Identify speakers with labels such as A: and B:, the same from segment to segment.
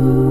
A: Hello,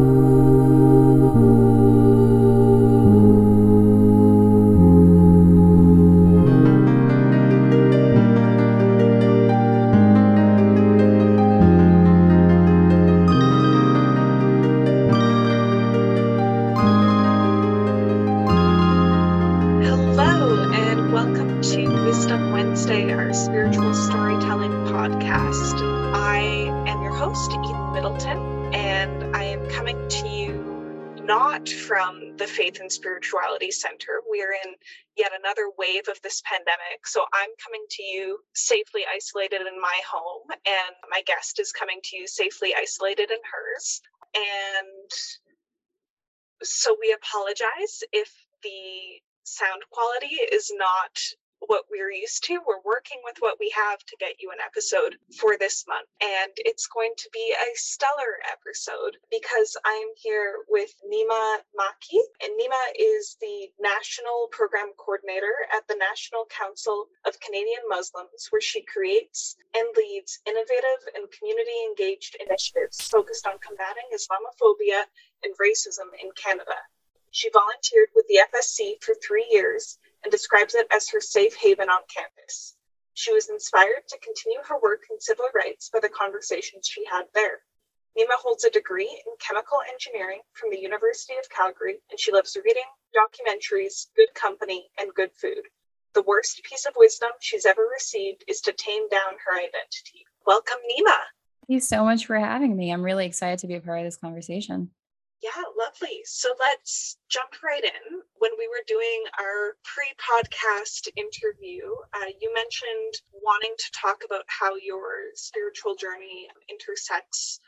A: Spirituality Center. We're in yet another wave of this pandemic, so I'm coming to you safely isolated in my home, and my guest is coming to you safely isolated in hers. And so we apologize if the sound quality is not what we're used to. We're working with what we have to get you an episode for this month. And it's going to be a stellar episode because I'm here with Nima Maki. And Nima is the National Program Coordinator at the National Council of Canadian Muslims, where she creates and leads innovative and community engaged initiatives focused on combating Islamophobia and racism in Canada. She volunteered with the FSC for three years and describes it as her safe haven on campus. She was inspired to continue her work in civil rights by the conversations she had there. Nima holds a degree in chemical engineering from the University of Calgary, and she loves reading, documentaries, good company, and good food. The worst piece of wisdom she's ever received is to tame down her identity. Welcome, Nima.
B: Thank you so much for having me. I'm really excited to be a part of this conversation.
A: Yeah, lovely. So let's jump right in. When we were doing our pre podcast interview, uh, you mentioned wanting to talk about how your spiritual journey intersects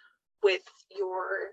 A: with your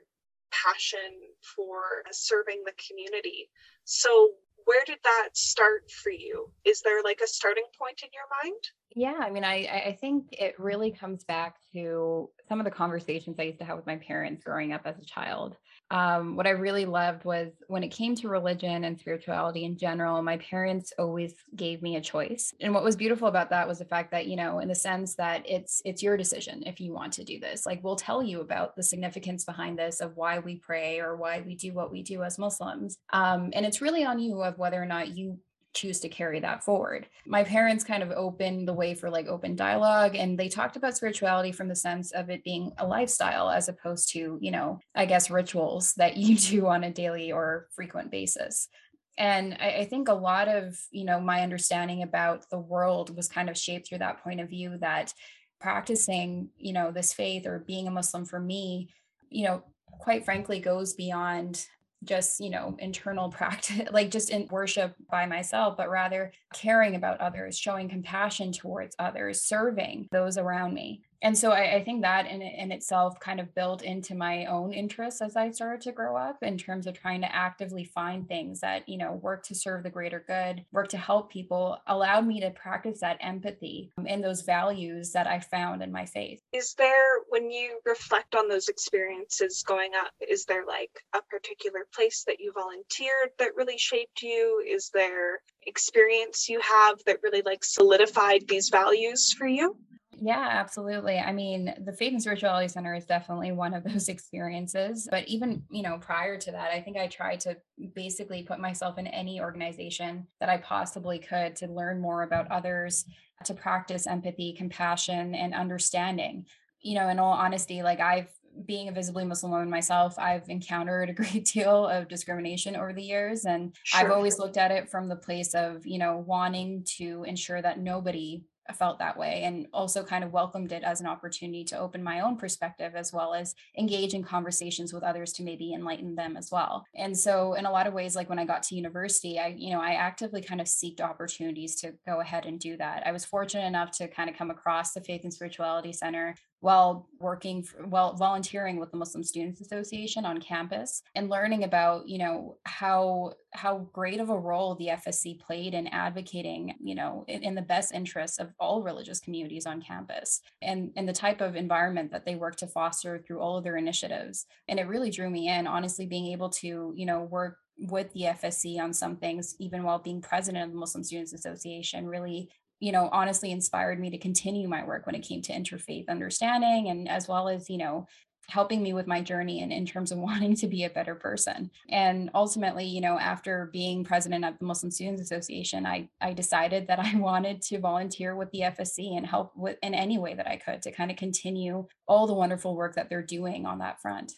A: passion for serving the community. So, where did that start for you? Is there like a starting point in your mind?
B: Yeah, I mean, I I think it really comes back to some of the conversations I used to have with my parents growing up as a child um, what I really loved was when it came to religion and spirituality in general, my parents always gave me a choice. And what was beautiful about that was the fact that, you know, in the sense that it's it's your decision if you want to do this. Like we'll tell you about the significance behind this of why we pray or why we do what we do as Muslims. Um, and it's really on you of whether or not you choose to carry that forward. My parents kind of opened the way for like open dialogue and they talked about spirituality from the sense of it being a lifestyle as opposed to, you know, I guess rituals that you do on a daily or frequent basis. And I, I think a lot of, you know, my understanding about the world was kind of shaped through that point of view that practicing, you know, this faith or being a Muslim for me, you know, quite frankly goes beyond just you know internal practice like just in worship by myself but rather caring about others showing compassion towards others serving those around me and so I, I, think that in, in itself kind of built into my own interests as i started to grow up in terms of trying to actively find things that you know work to serve the greater good work to help people allowed me to practice that empathy um, and those values that i found in my faith.
A: Is there when you reflect on those experiences going up is there like a particular place that you volunteered that really shaped you? Is there experience you have that really like solidified these values for you
B: yeah, absolutely. I mean, the Faith and Spirituality Center is definitely one of those experiences. But even, you know, prior to that, I think I tried to basically put myself in any organization that I possibly could to learn more about others, to practice empathy, compassion, and understanding. You know, in all honesty, like I've being a visibly Muslim woman myself, I've encountered a great deal of discrimination over the years. And sure. I've always looked at it from the place of, you know, wanting to ensure that nobody felt that way and also kind of welcomed it as an opportunity to open my own perspective as well as engage in conversations with others to maybe enlighten them as well. And so in a lot of ways like when I got to university, I you know, I actively kind of seeked opportunities to go ahead and do that. I was fortunate enough to kind of come across the Faith and Spirituality Center while working for, while volunteering with the Muslim Students Association on campus and learning about you know how how great of a role the FSC played in advocating you know in, in the best interests of all religious communities on campus and and the type of environment that they work to foster through all of their initiatives. And it really drew me in honestly being able to you know work with the FSC on some things, even while being president of the Muslim Students Association, really you know honestly inspired me to continue my work when it came to interfaith understanding and as well as you know helping me with my journey and in terms of wanting to be a better person. And ultimately, you know, after being president of the Muslim Students Association, I, I decided that I wanted to volunteer with the FSC and help with in any way that I could to kind of continue all the wonderful work that they're doing on that front.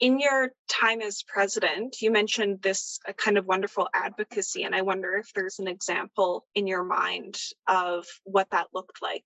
A: In your time as president, you mentioned this a kind of wonderful advocacy, and I wonder if there's an example in your mind of what that looked like.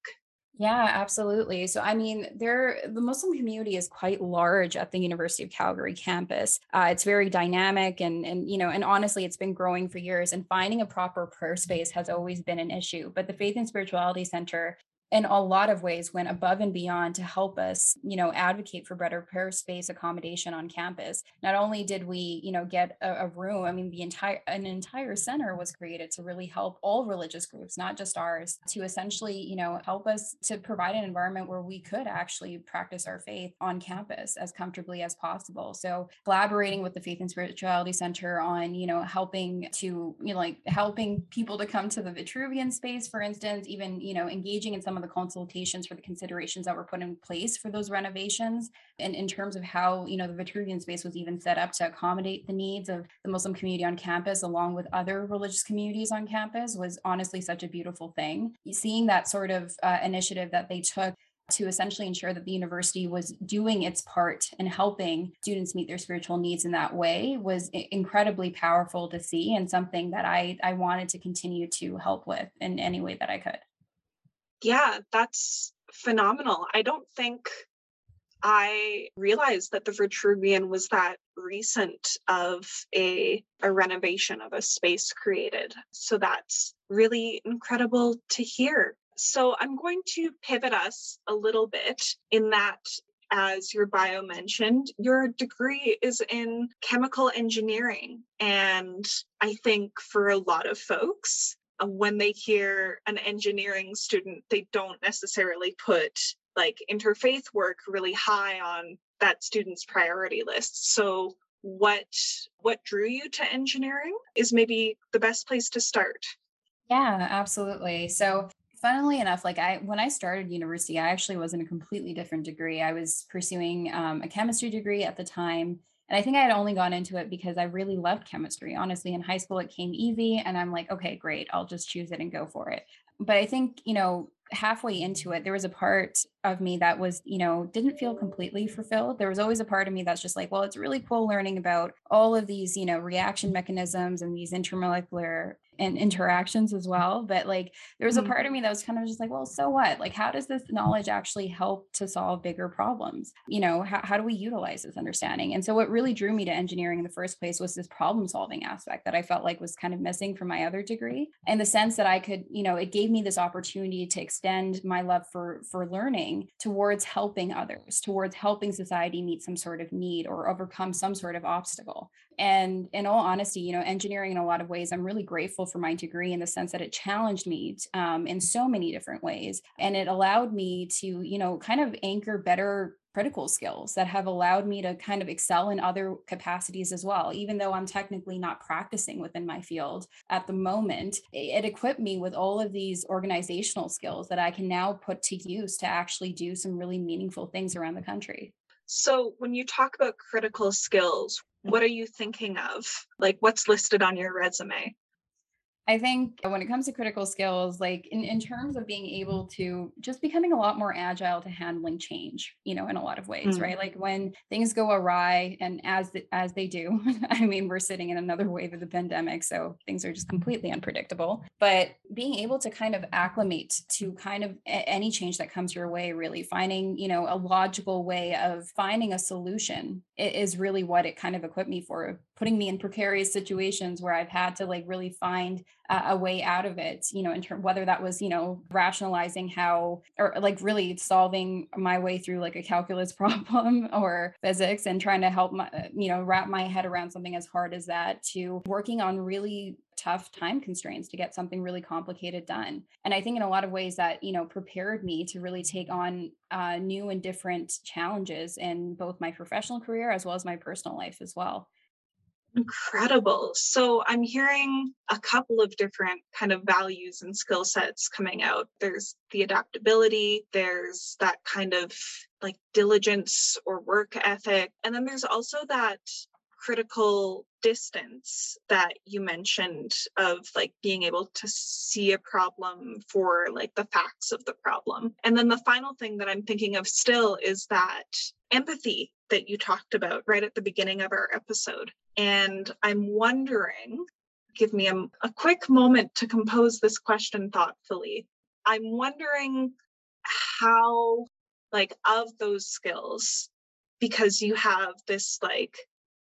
B: Yeah, absolutely. So, I mean, there the Muslim community is quite large at the University of Calgary campus. Uh, it's very dynamic, and and you know, and honestly, it's been growing for years. And finding a proper prayer space has always been an issue. But the Faith and Spirituality Center in a lot of ways went above and beyond to help us you know advocate for better prayer space accommodation on campus. Not only did we you know get a, a, room i mean the entire an entire center was created to really help all religious groups not just ours to essentially you know help us to provide an environment where we could actually practice our faith on campus as comfortably as possible. So collaborating with the faith and spirituality center on you know helping to you know like helping people to come to the vitruvian space for instance even you know engaging in some some of the consultations for the considerations that were put in place for those renovations and in terms of how you know the vitruvian space was even set up to accommodate the needs of the muslim community on campus along with other religious communities on campus was honestly such a beautiful thing seeing that sort of uh, initiative that they took to essentially ensure that the university was doing its part in helping students meet their spiritual needs in that way was incredibly powerful to see and something that I, I wanted to continue to help with in any way that I could.
A: Yeah, that's phenomenal. I don't think I realized that the Vitruvian was that recent of a, a renovation of a space created. So that's really incredible to hear. So I'm going to pivot us a little bit in that as your bio mentioned, your degree is in chemical engineering. And I think for a lot of folks, when they hear an engineering student, they don't necessarily put like interfaith work really high on that student's priority list. So what what drew you to engineering is maybe the best place to start.
B: Yeah, absolutely. So funnily enough like i when i started university i actually was in a completely different degree i was pursuing um, a chemistry degree at the time and I think I had only gone into it because I really loved chemistry. Honestly, in high school, it came easy. And I'm like, okay, great. I'll just choose it and go for it. But I think, you know, halfway into it, there was a part of me that was, you know, didn't feel completely fulfilled. There was always a part of me that's just like, well, it's really cool learning about all of these, you know, reaction mechanisms and these intermolecular and interactions as well. But like there was a mm-hmm. part of me that was kind of just like, well, so what? Like, how does this knowledge actually help to solve bigger problems? You know, how, how do we utilize this understanding? And so what really drew me to engineering in the first place was this problem solving aspect that I felt like was kind of missing from my other degree. And the sense that I could, you know, it gave me this opportunity to extend my love for for learning towards helping others, towards helping society meet some sort of need or overcome some sort of obstacle. And in all honesty, you know, engineering in a lot of ways, I'm really grateful for my degree in the sense that it challenged me um, in so many different ways. And it allowed me to, you know, kind of anchor better critical skills that have allowed me to kind of excel in other capacities as well. Even though I'm technically not practicing within my field at the moment, it, equipped me with all of these organizational skills that I can now put to use to actually do some really meaningful things around the country.
A: So, when you talk about critical skills, what are you thinking of? Like, what's listed on your resume?
B: I think when it comes to critical skills, like in, in terms of being able to just becoming a lot more agile to handling change, you know, in a lot of ways, mm. right? Like when things go awry and as the, as they do, I mean, we're sitting in another wave of the pandemic, so things are just completely unpredictable. But being able to kind of acclimate to kind of a- any change that comes your way, really finding, you know, a logical way of finding a solution is really what it kind of equipped me for putting me in precarious situations where I've had to like really find a, a way out of it, you know, in terms whether that was, you know, rationalizing how or like really solving my way through like a calculus problem or physics and trying to help my, uh, you know, wrap my head around something as hard as that to working on really tough time constraints to get something really complicated done. And i think in a lot of ways that you know prepared me to really take on uh, new and different challenges in both my professional career as well as my personal life as well
A: Incredible. So I'm hearing a couple of different kind of values and skill sets coming out. There's the adaptability, there's that kind of like diligence or work ethic. And then there's also that critical distance that you mentioned of like being able to see a problem for like the facts of the problem. And then the final thing that I'm thinking of still is that empathy that you talked about right at the beginning of our episode. And I'm wondering, give me a, a quick moment to compose this question thoughtfully. I'm wondering how, like, of those skills, because you have this like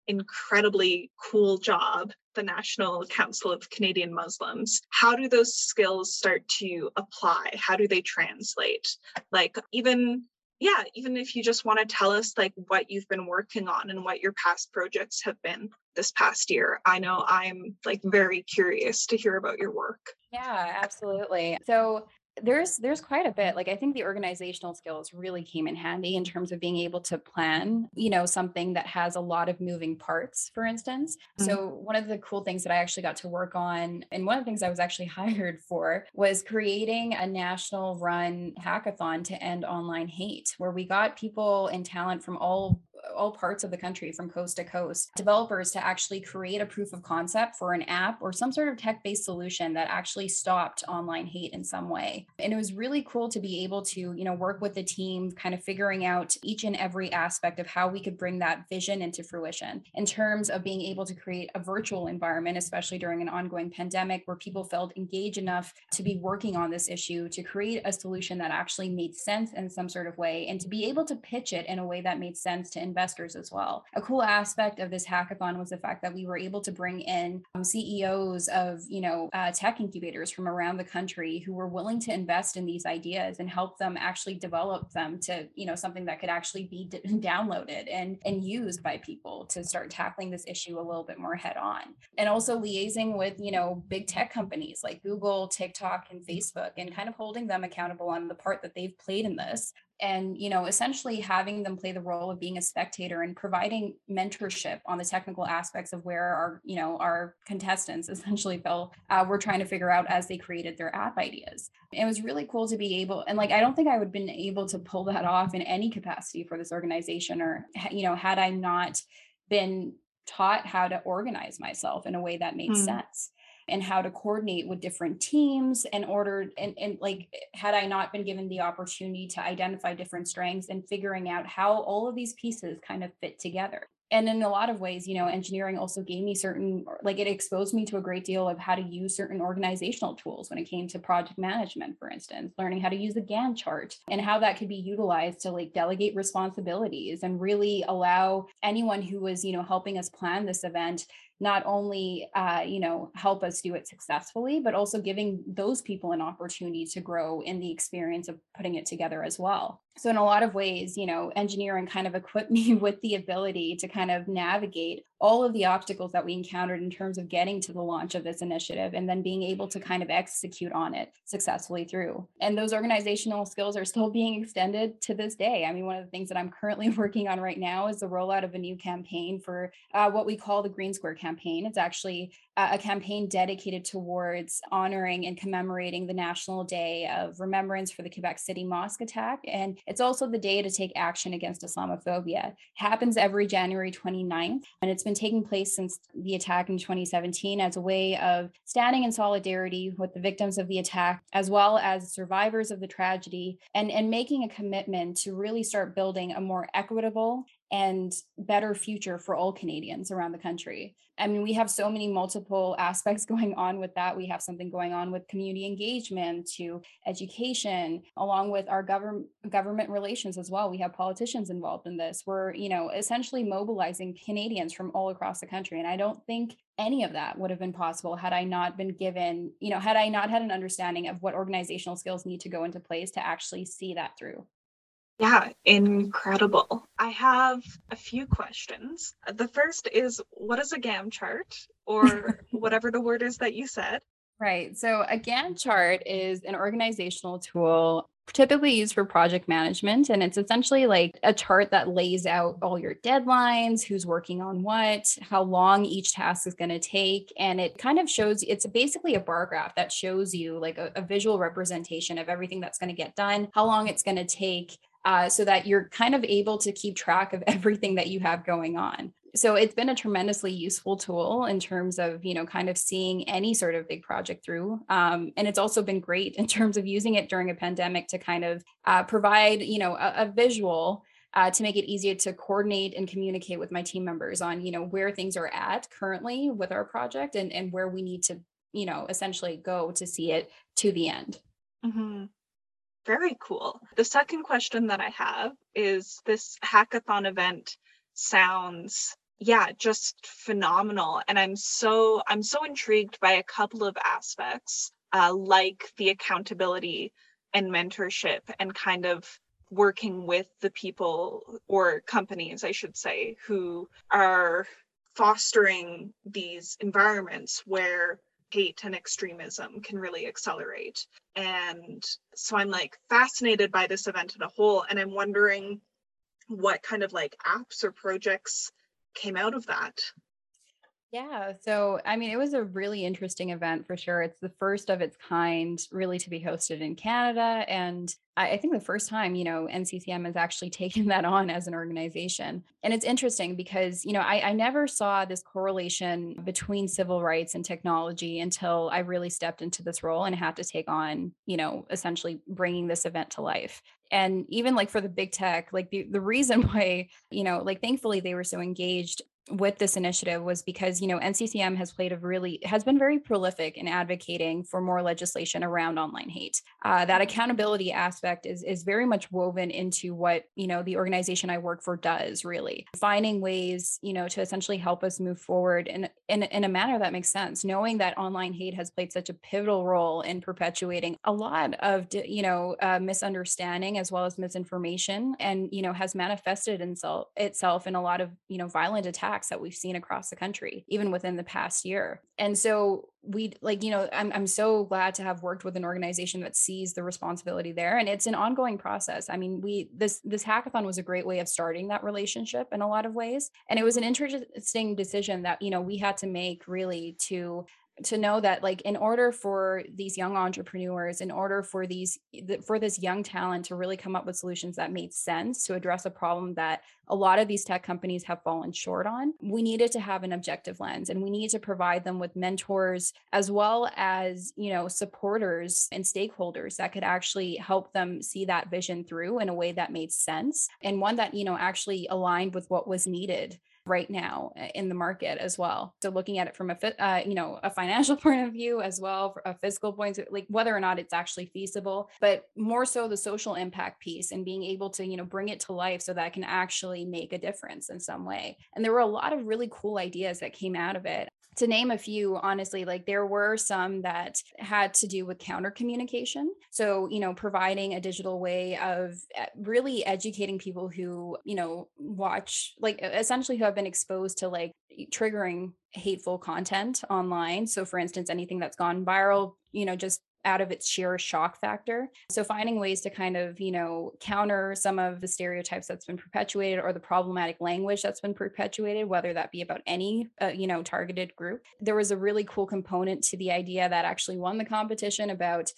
A: incredibly cool job, the National Council of Canadian Muslims. How do those skills start to apply? How do they translate? Like, even yeah, even if you just want to tell us like what you've been working on and what your past projects have been this past year. I know I'm like very curious to hear about your work.
B: Yeah, absolutely. So there's there's quite a bit like i think the organizational skills really came in handy in terms of being able to plan you know something that has a lot of moving parts for instance mm-hmm. so one of the cool things that i actually got to work on and one of the things i was actually hired for was creating a national run hackathon to end online hate where we got people and talent from all all parts of the country from coast to coast. Developers to actually create a proof of concept for an app or some sort of tech-based solution that actually stopped online hate in some way. And it was really cool to be able to you know work with the team kind of figuring out each and every aspect of how we could bring that vision into fruition. In terms of being able to create a virtual environment especially during an ongoing pandemic where people felt engaged enough to be working on this issue to create a solution that actually made sense in some sort of way and to be able to pitch it in a way that made sense to investors as well. A cool aspect of this hackathon was the fact that we were able to bring in um, CEOs of, you know, uh, tech incubators from around the country who were willing to invest in these ideas and help them actually develop them to, you know, something that could actually be d- downloaded and and used by people to start tackling this issue a little bit more head on. And also liaising with, you know, big tech companies like Google, TikTok, and Facebook, and kind of holding them accountable on the part that they've played in this and you know essentially having them play the role of being a spectator and providing mentorship on the technical aspects of where our you know our contestants essentially felt uh, were trying to figure out as they created their app ideas it was really cool to be able and like i don't think i would have been able to pull that off in any capacity for this organization or you know had i not been taught how to organize myself in a way that made mm. sense and how to coordinate with different teams in order and, and like had i not been given the opportunity to identify different strengths and figuring out how all of these pieces kind of fit together. And in a lot of ways you know engineering also gave me certain like it exposed me to a great deal of how to use certain organizational tools when it came to project management for instance learning how to use a gantt chart and how that could be utilized to like delegate responsibilities and really allow anyone who was you know helping us plan this event not only uh, you know help us do it successfully but also giving those people an opportunity to grow in the experience of putting it together as well. So in a lot of ways you know engineering kind of equipped me with the ability to kind of navigate all of the obstacles that we encountered in terms of getting to the launch of this initiative and then being able to kind of execute on it successfully through and those organizational skills are still being extended to this day i mean one of the things that i'm currently working on right now is the rollout of a new campaign for uh, what we call the green square campaign. It's actually a campaign dedicated towards honoring and commemorating the National Day of Remembrance for the Quebec City mosque attack. And it's also the day to take action against Islamophobia. It happens every January 29th, and it's been taking place since the attack in 2017 as a way of standing in solidarity with the victims of the attack, as well as survivors of the tragedy, and, and making a commitment to really start building a more equitable and better future for all Canadians around the country. I mean, we have so many multiple aspects going on with that. We have something going on with community engagement to education, along with our government government relations as well. We have politicians involved in this. We're, you know, essentially mobilizing Canadians from all across the country. And I don't think any of that would have been possible had I not been given, you know, had I not had an understanding of what organizational skills need to go into place to actually see that through.
A: Yeah, incredible. I have a few questions. The first is what is a Gantt chart or whatever the word is that you said?
B: Right. So a Gantt chart is an organizational tool typically used for project management. And it's essentially like a chart that lays out all your deadlines, who's working on what, how long each task is going to take. And it kind of shows it's basically a bar graph that shows you like a, a visual representation of everything that's going to get done, how long it's going to take. Uh, so that you're kind of able to keep track of everything that you have going on. So it's been a tremendously useful tool in terms of you know kind of seeing any sort of big project through. Um, and it's also been great in terms of using it during a pandemic to kind of uh, provide you know a, a visual uh, to make it easier to coordinate and communicate with my team members on you know where things are at currently with our project and and where we need to you know essentially go to see it to the end.
A: Mm-hmm. Very cool. The second question that i have is this hackathon event sounds yeah just phenomenal. And i'm so i'm so intrigued by a couple of aspects uh, like the accountability and mentorship and kind of working with the people or companies i should say who are fostering these environments where hate and extremism can really accelerate and so i'm like fascinated by this event as a whole and i'm wondering what kind of like apps or projects came out of that?
B: Yeah. So, I mean, it was a really interesting event for sure. It's the first of its kind, really, to be hosted in Canada. And I, I think the first time, you know, NCCM has actually taken that on as an organization. And it's interesting because, you know, I, I never saw this correlation between civil rights and technology until I really stepped into this role and had to take on, you know, essentially bringing this event to life and even like for the big tech like the, the reason why you know like thankfully they were so engaged with this initiative was because you know NCCM has played a really has been very prolific in advocating for more legislation around online hate. Uh, that accountability aspect is is very much woven into what you know the organization I work for does. Really finding ways you know to essentially help us move forward in in, in a manner that makes sense. Knowing that online hate has played such a pivotal role in perpetuating a lot of you know uh, misunderstanding as well as misinformation, and you know has manifested itself itself in a lot of you know violent attacks attacks that we've seen across the country, even within the past year. And so we like, you know, I'm, I'm so glad to have worked with an organization that sees the responsibility there. And it's an ongoing process. I mean, we, this, this hackathon was a great way of starting that relationship in a lot of ways. And it was an interesting decision that, you know, we had to make really to to know that like in order for these young entrepreneurs in order for these for this young talent to really come up with solutions that made sense to address a problem that a lot of these tech companies have fallen short on we needed to have an objective lens and we need to provide them with mentors as well as you know supporters and stakeholders that could actually help them see that vision through in a way that made sense and one that you know actually aligned with what was needed right now uh, in the market as well. So looking at it from a uh, you know a financial point of view as well, a physical point, of, like whether or not it's actually feasible, but more so the social impact piece and being able to you know bring it to life so that can actually make a difference in some way. And there were a lot of really cool ideas that came out of it to name a few honestly like there were some that had to do with counter communication. So you know providing a digital way of eh, really educating people who you know watch like essentially who have been exposed to like triggering hateful content online. So for instance anything that's gone viral you know just out of its sheer shock factor. So finding ways to kind of, you know, counter some of the stereotypes that's been perpetuated or the problematic language that's been perpetuated, whether that be about any, uh, you know, targeted group. There was a really cool component to the idea that actually won the competition about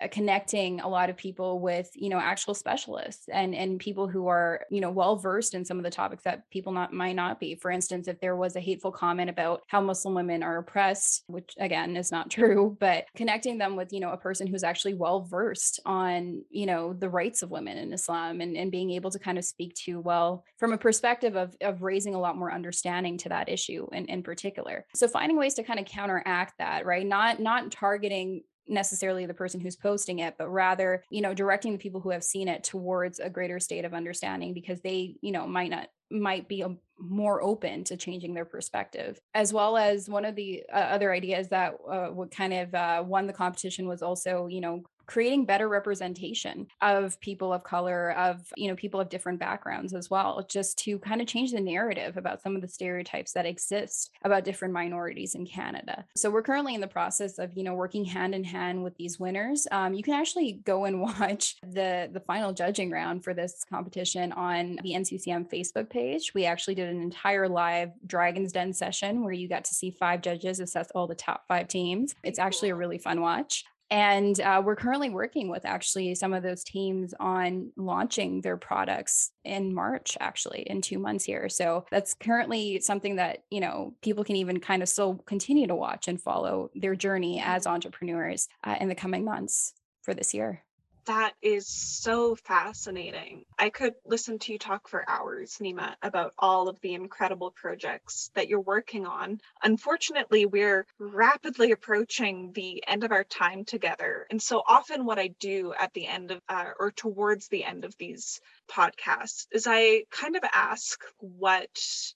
B: Uh, connecting a lot of people with you know actual specialists and and people who are you know well versed in some of the topics that people not might not be. For instance if there was a hateful comment about how muslim women are oppressed which again is not true but connecting them with you know a person who's actually well versed on you know the rights of women in islam and, and being able to kind of speak to well from a perspective of of raising a lot more understanding to that issue in, in particular. So finding ways to kind of counteract that right? Not not targeting necessarily the person who's posting it but rather you know directing the people who have seen it towards a greater state of understanding because they you know might not might be um, more open to changing their perspective. As well as one of the uh, other ideas that uh, would kind of uh, won the competition was also you know creating better representation of people of color of you know people of different backgrounds as well just to kind of change the narrative about some of the stereotypes that exist about different minorities in canada. So we're currently in the process of you know working hand in hand with these winners. Um, you can actually go and watch the the final judging round for this competition on the nccm facebook page. We actually did an entire live dragons den session where you got to see five judges assess all the top five teams. It's actually a really fun watch and uh, we're currently working with actually some of those teams on launching their products in March, actually, in two months here. So that's currently something that, you know, people can even kind of still continue to watch and follow their journey as entrepreneurs uh, in the coming months for this year.
A: That is so fascinating. I could listen to you talk for hours, Nima, about all of the incredible projects that you're working on. Unfortunately, we're rapidly approaching the end of our time together. And so often, what I do at the end of, uh, or towards the end of these podcasts, is I kind of ask what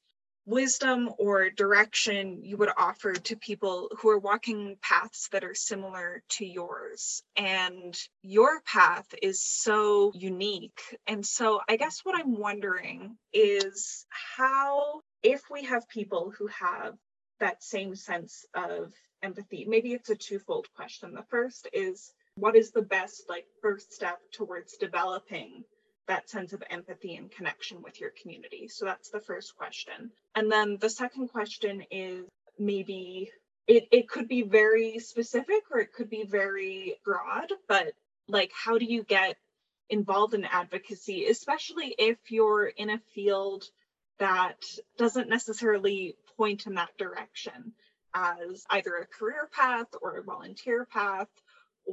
A: wisdom or direction you would offer to people who are walking paths that are similar to yours. And your path is so unique. And so I guess what I'm wondering is how, if we have people who have that same sense of empathy, maybe it's a twofold question. The first is, what is the best like first step towards developing that sense of empathy and connection with your community? So that's the first question. And then the second question is maybe it, it could be very specific or it could be very broad, but like, how do you get involved in advocacy, especially if you're in a field that doesn't necessarily point in that direction as either a career path or a volunteer path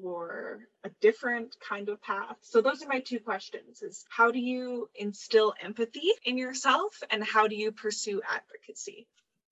A: or a different kind of path? So those are my two questions is how do you instill empathy in yourself and how do you pursue advocacy?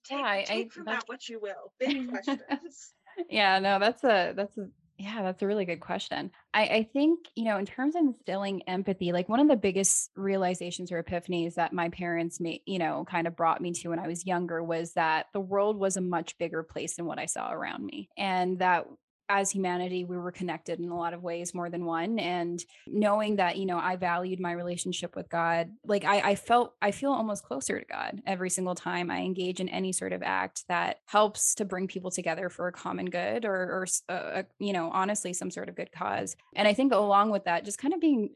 A: Take, yeah, take I, from that what you will. Big questions.
B: yeah, no, that's a that's a yeah, that's a really good question. I, I, think, you know, in terms of instilling empathy, like one of the biggest realizations or epiphanies that my parents made, you know, kind of brought me to when I was younger was that the world was a much bigger place than what I saw around me. And that as humanity we were connected in a lot of ways more than one and knowing that you know i valued my relationship with god like i, I felt i feel almost closer to god every single time i engage in any sort of act that helps to bring people together for a common good or, or uh, you know honestly some sort of good cause. And i think along with that just kind of being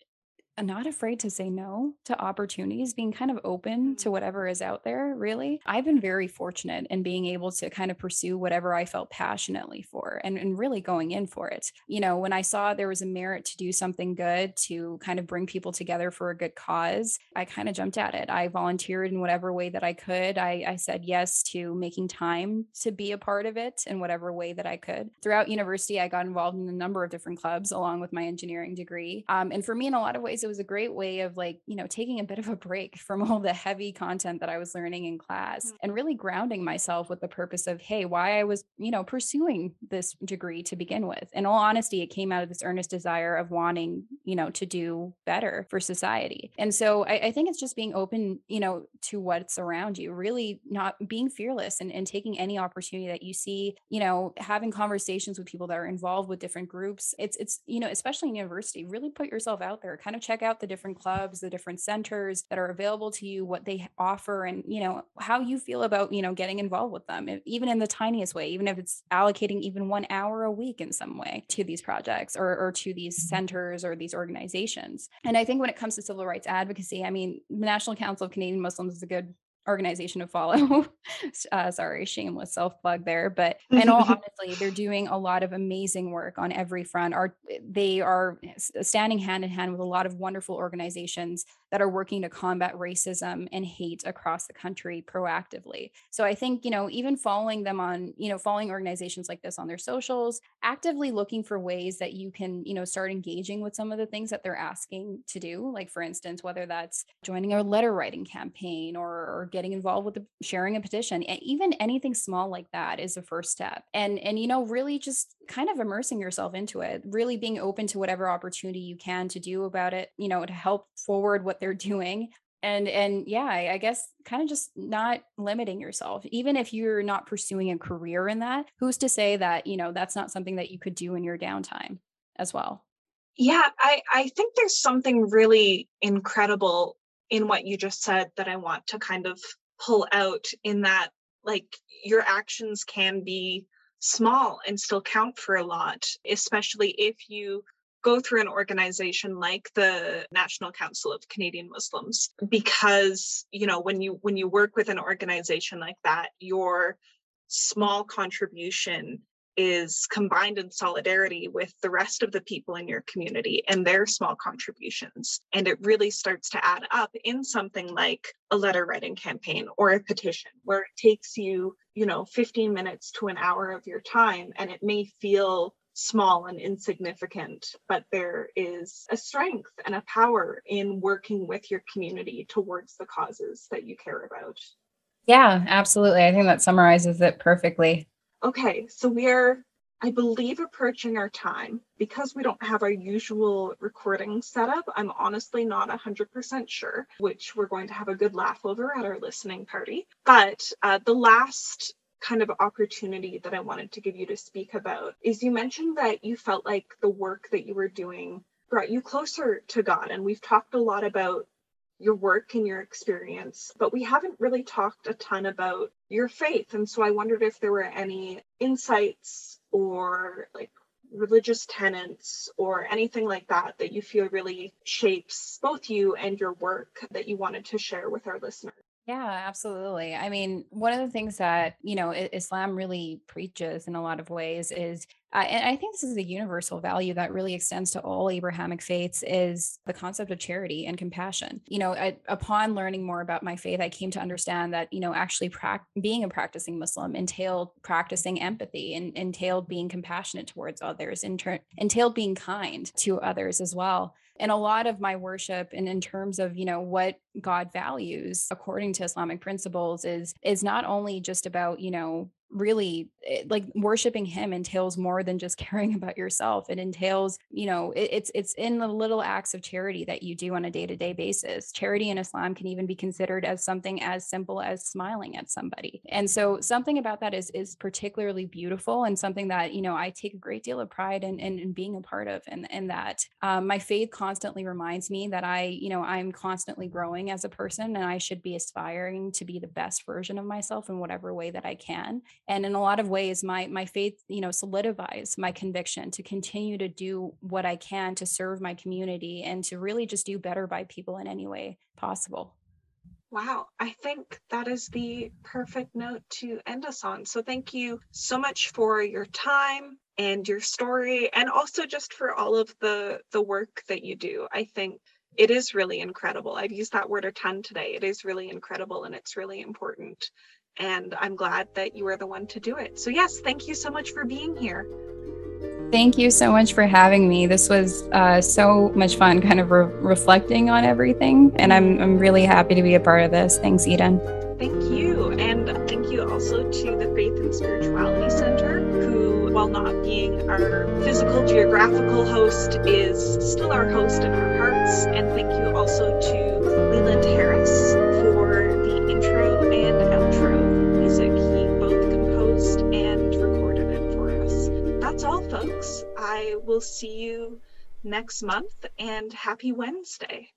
B: not afraid to say no to opportunities, being kind of open to mm-hmm. whatever is out there, really. I've been very fortunate in being able to kind of pursue whatever I felt passionately for and, and really going in for it. You know, when I saw there was a merit to do something good, to kind of bring people together for a good cause, I kind of jumped at it. I volunteered in whatever way that I could. I, I said yes to making time to be a part of it in whatever way that I could. Throughout university, I got involved in a number of different clubs along with my engineering degree. Um, and for me, in a lot of ways, it was a great way of like, you know, taking a bit of a break from all the heavy content that I was learning in class mm-hmm. and really grounding myself with the purpose of, hey, why I was, you know, pursuing this degree to begin with. In all honesty, it came out of this earnest desire of wanting, you know, to do better for society. And so I, I think it's just being open, you know, to what's around you, really not being fearless and, and taking any opportunity that you see, you know, having conversations with people that are involved with different groups. It's, it's, you know, especially in university, really put yourself out there, kind of check out the different clubs, the different centers that are available to you, what they offer, and you know how you feel about you know getting involved with them, even in the tiniest way, even if it's allocating even one hour a week in some way to these projects or, or to these mm-hmm. centers or these organizations. And I think when it comes to civil rights advocacy, I mean, the National Council of Canadian Muslims is a good organization to follow. uh, sorry, shameless self plug there, but and all honestly, they're doing a lot of amazing work on every front. Are they are standing hand in hand with a lot of wonderful organizations that are working to combat racism and hate across the country proactively. So I think, you know, even following them on, you know, following organizations like this on their socials, actively looking for ways that you can, you know, start engaging with some of the things that they're asking to do. Like, for instance, whether that's joining a letter writing campaign or, or getting involved with the, sharing a petition, even anything small like that is a first step. And, and, you know, really just kind of immersing yourself into it, really being open to whatever opportunity you can to do about it, you know, to help forward what they're doing. And and yeah, I, I guess kind of just not limiting yourself. Even if you're not pursuing a career in that, who's to say that, you know, that's not something that you could do in your downtime as well.
A: Yeah, I, I think there's something really incredible in what you just said that I want to kind of pull out in that, like, your actions can be small and still count for a lot, especially if you go through an organization like the National Council of Canadian Muslims because you know when you when you work with an organization like that your small contribution is combined in solidarity with the rest of the people in your community and their small contributions. And it really starts to add up in something like a letter writing campaign or a petition, where it takes you, you know, 15 minutes to an hour of your time. And it may feel small and insignificant, but there is a strength and a power in working with your community towards the causes that you care about.
B: Yeah, absolutely. I think that summarizes it perfectly.
A: Okay, so we're, I believe, approaching our time. Because we don't have our usual recording setup, I'm honestly not 100% sure, which we're going to have a good laugh over at our listening party. But uh, the last kind of opportunity that I wanted to give you to speak about is you mentioned that you felt like the work that you were doing brought you closer to God. And we've talked a lot about your work and your experience, but we haven't really talked a ton about your faith. And so I wondered if there were any insights or like religious tenets or anything like that that you feel really shapes both you and your work that you wanted to share with our listeners.
B: Yeah, absolutely. I mean, one of the things that, you know, Islam really preaches in a lot of ways is, uh, and I think this is a universal value that really extends to all Abrahamic faiths, is the concept of charity and compassion. You know, I, upon learning more about my faith, I came to understand that, you know, actually pra- being a practicing Muslim entailed practicing empathy and entailed being compassionate towards others, inter- entailed being kind to others as well and a lot of my worship and in terms of you know what god values according to islamic principles is is not only just about you know really eh, like worshiping him entails more than just caring about yourself. It entails you know it, it's it's in the little acts of charity that you do on a day-to-day basis. Charity in islam can even be considered as something as simple as smiling at somebody. And so something about that is is particularly beautiful and something that you know i take a great deal of pride in in, in being a part of and and that. Um, my faith constantly reminds me that i you know i'm constantly growing as a person and i should be aspiring to be the best version of myself in whatever way that i can and in a lot of ways my my faith you know solidifies my conviction to continue to do what i can to serve my community and to really just do better by people in any way possible
A: Wow, I think that is the perfect note to end us on. So, thank you so much for your time and your story, and also just for all of the the work that you do. I think it is really incredible. I've used that word a ton today. It is really incredible, and it's really important and I'm glad that you were the one to do it. So, yes, thank you so much for being here.
B: Thank you so much for having me. This was uh, so much fun, kind of re- reflecting on everything. And I'm, I'm really happy to be a part of this. Thanks, Eden.
A: Thank you. And thank you also to the Faith and Spirituality Center, who, while not being our physical geographical host, is still our host in our hearts. And thank you also to Leland Harris will see you next month and happy Wednesday.